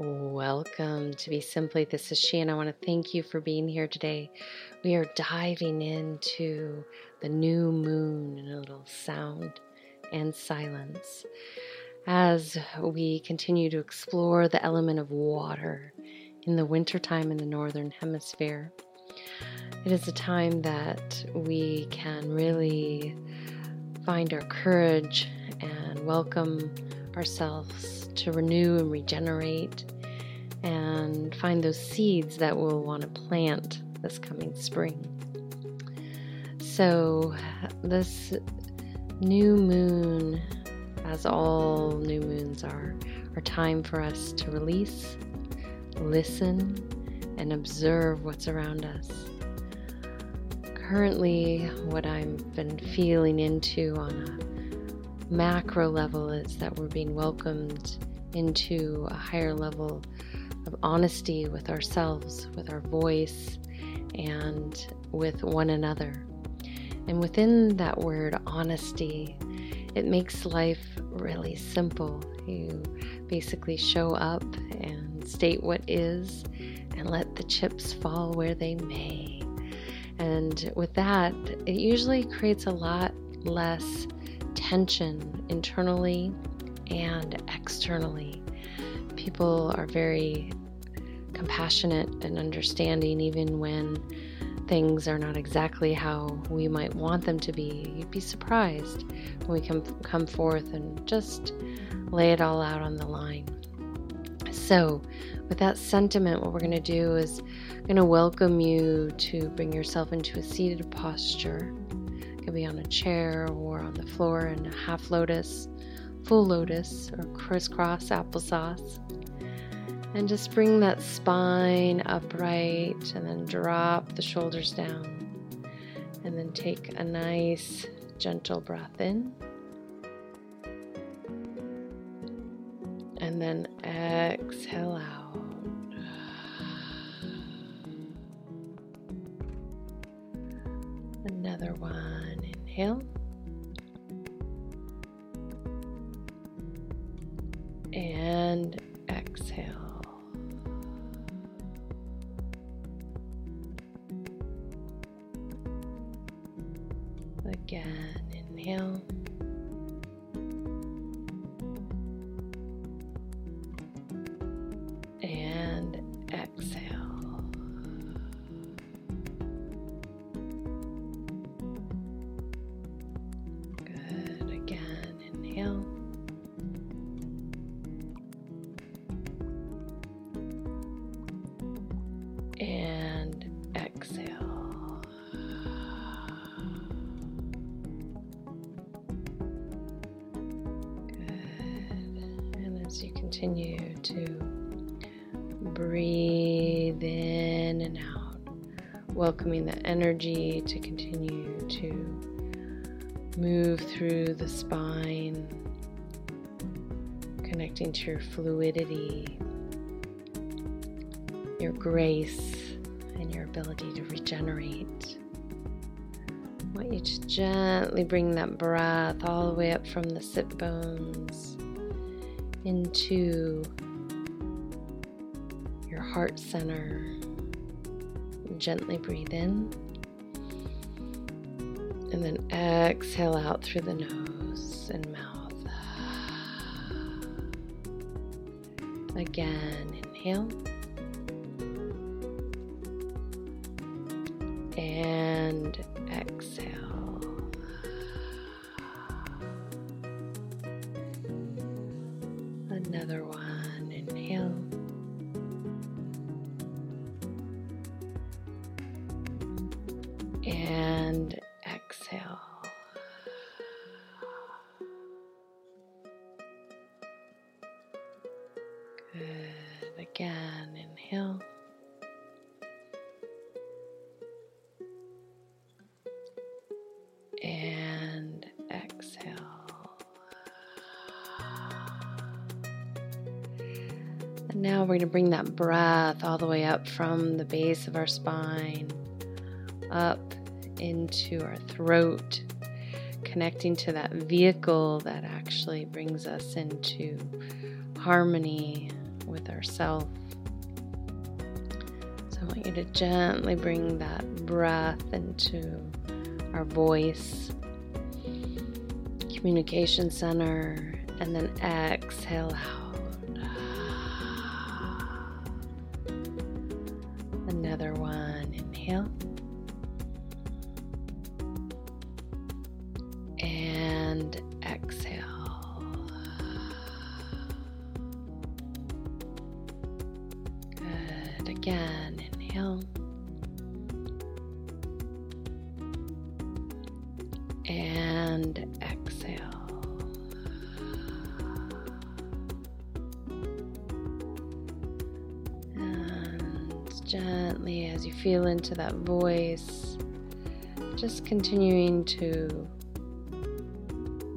Welcome to Be Simply. This is she, and I want to thank you for being here today. We are diving into the new moon in a little sound and silence as we continue to explore the element of water in the wintertime in the Northern Hemisphere. It is a time that we can really find our courage and welcome ourselves to renew and regenerate and find those seeds that we'll want to plant this coming spring. So, this new moon, as all new moons are, are time for us to release, listen, and observe what's around us. Currently, what I've been feeling into on a macro level is that we're being welcomed into a higher level of honesty with ourselves, with our voice, and with one another. And within that word honesty, it makes life really simple. You basically show up and state what is and let the chips fall where they may. And with that, it usually creates a lot less tension internally and externally. People are very compassionate and understanding even when things are not exactly how we might want them to be. You'd be surprised when we can come forth and just lay it all out on the line. So, with that sentiment, what we're going to do is going to welcome you to bring yourself into a seated posture. It could be on a chair or on the floor in a half lotus full lotus or crisscross applesauce. And just bring that spine upright and then drop the shoulders down. And then take a nice, gentle breath in. And then exhale out. Another one. Inhale. Continue to breathe in and out, welcoming the energy to continue to move through the spine, connecting to your fluidity your grace and your ability to regenerate. I want you to gently bring that breath all the way up from the sit bones into your heart center. Gently breathe in and then exhale out through the nose and mouth. Again, inhale. and exhale. And exhale. And now we're going to bring that breath all the way up from the base of our spine, up into our throat, connecting to that vehicle that actually brings us into harmony with ourself. So I want you to gently bring that breath into our voice, communication center, and then exhale out. Another one, inhale. Gently, as you feel into that voice, just continuing to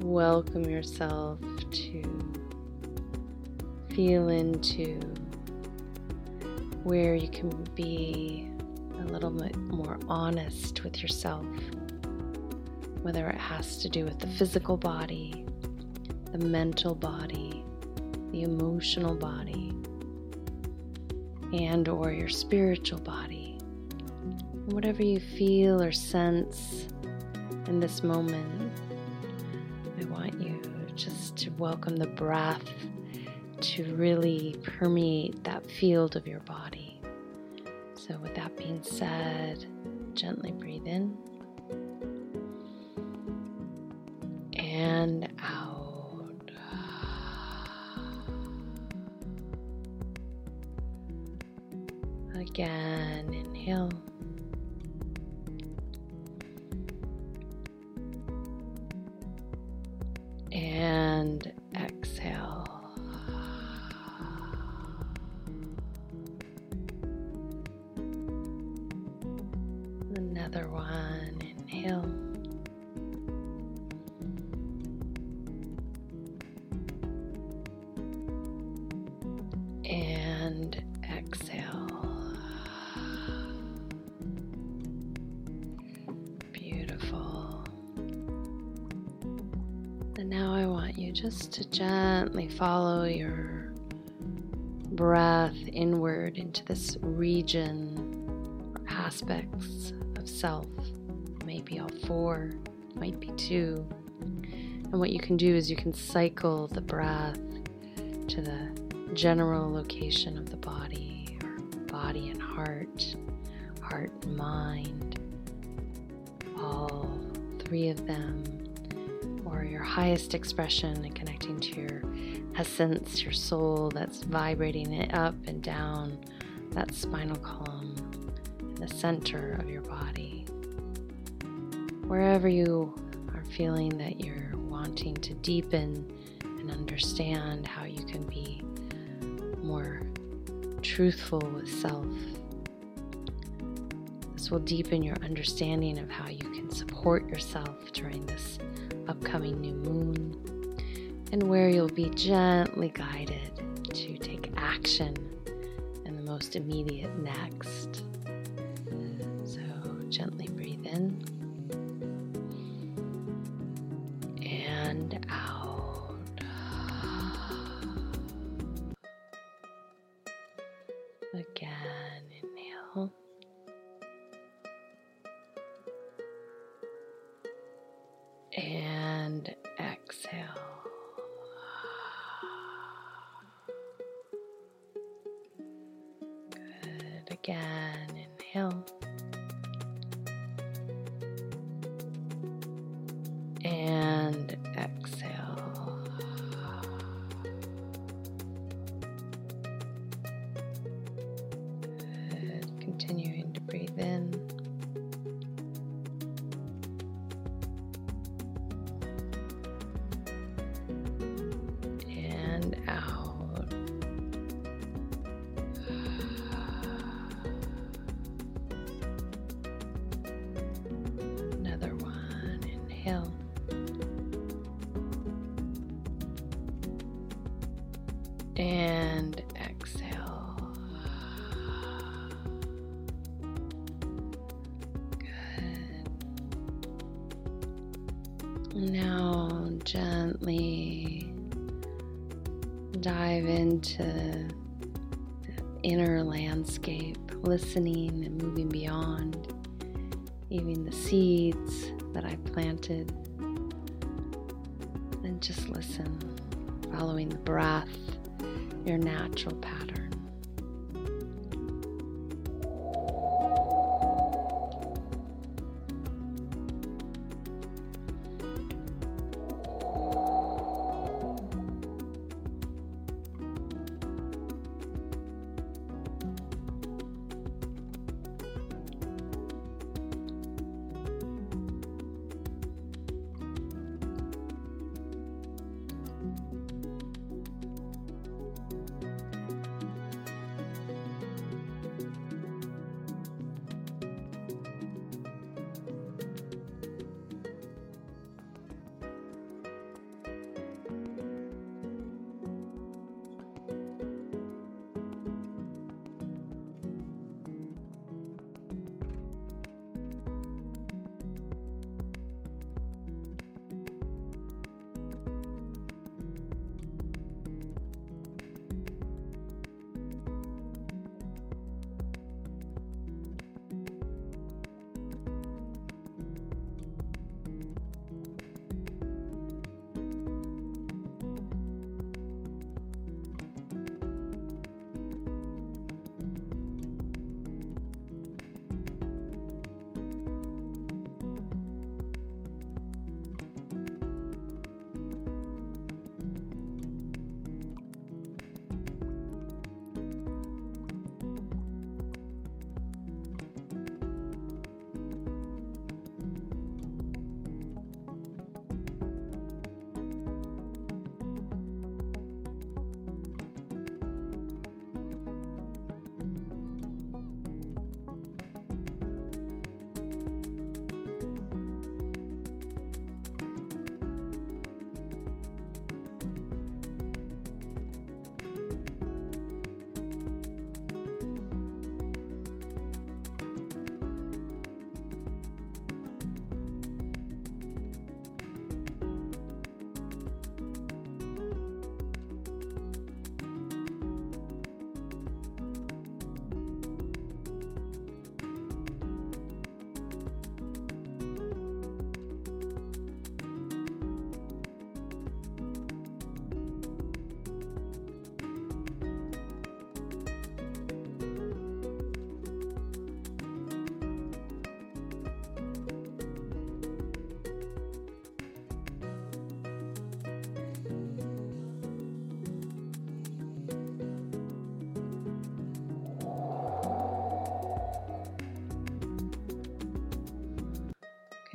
welcome yourself to feel into where you can be a little bit more honest with yourself, whether it has to do with the physical body, the mental body, the emotional body, and or your spiritual body. Whatever you feel or sense in this moment, I want you just to welcome the breath to really permeate that field of your body. So, with that being said, gently breathe in and out. Again, just to gently follow your breath inward into this region or aspects of self. Maybe all four, might be two. And what you can do is you can cycle the breath to the general location of the body, or body and heart, heart and mind, all three of them, or your highest expression and connecting to your essence, your soul that's vibrating it up and down that spinal column in the center of your body. Wherever you are feeling that you're wanting to deepen and understand how you can be more truthful with self. This will deepen your understanding of how you can support yourself during this upcoming new moon and where you'll be gently guided to take action in the most immediate next. So, gently breathe in and out. Again, inhale. And Again, inhale. And exhale. Good. Continuing And exhale. Good. Now gently dive into the inner landscape, listening and moving beyond, even the seeds that I planted. And just listen, following the breath, your natural pattern.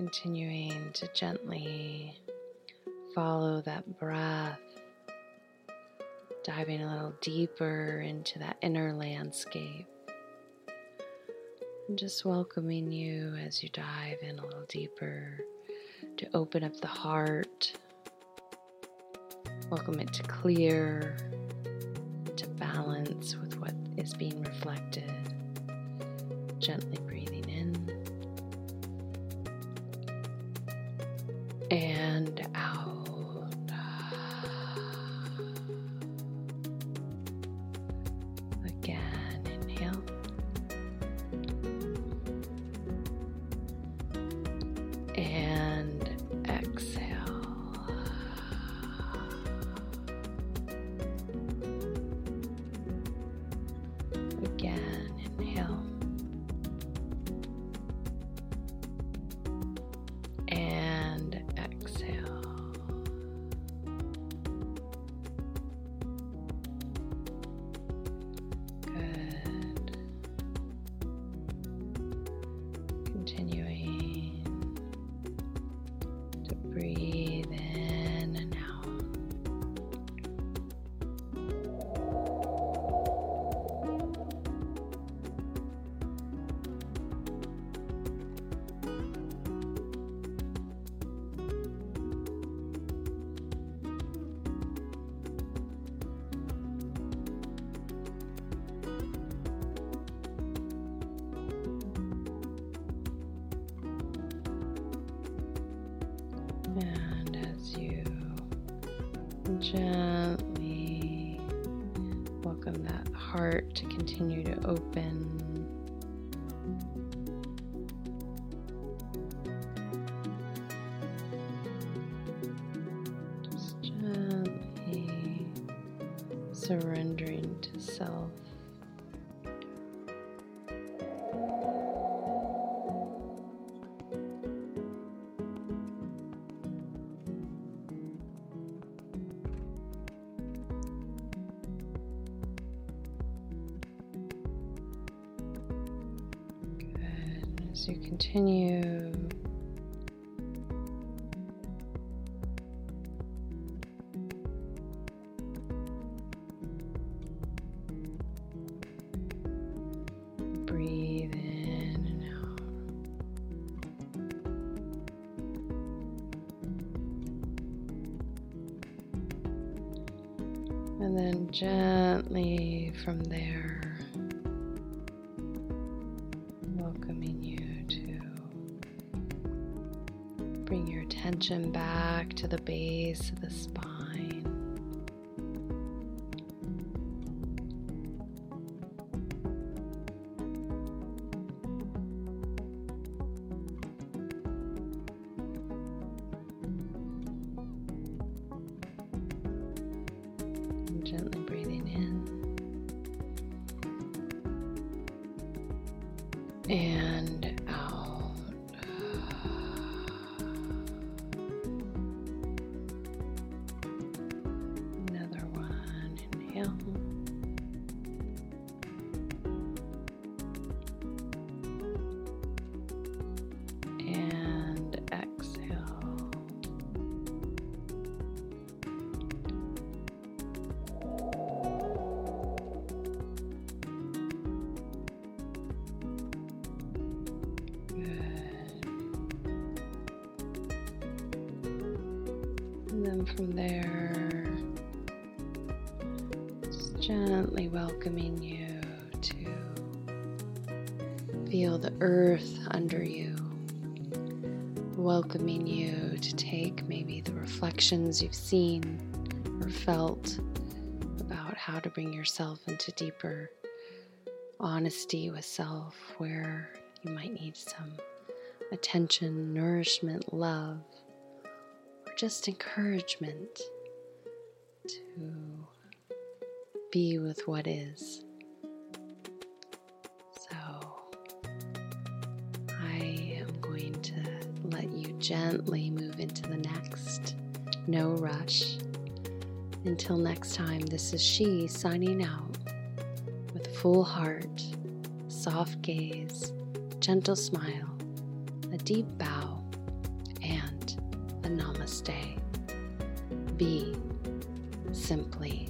Continuing to gently follow that breath, diving a little deeper into that inner landscape. And just welcoming you as you dive in a little deeper to open up the heart. Welcome it to clear, to balance with what is being reflected. Gently gently welcome that heart to continue to open. Just gently surrendering to self. Gently from there. Welcoming you to bring your attention back to the base of the spine. And from there, just gently welcoming you to feel the earth under you, welcoming you to take maybe the reflections you've seen or felt about how to bring yourself into deeper honesty with self, where you might need some attention, nourishment, love just encouragement to be with what is. So I am going to let you gently move into the next. No rush. Until next time, this is she signing out with full heart, soft gaze, gentle smile, a deep bow, namaste. Be simply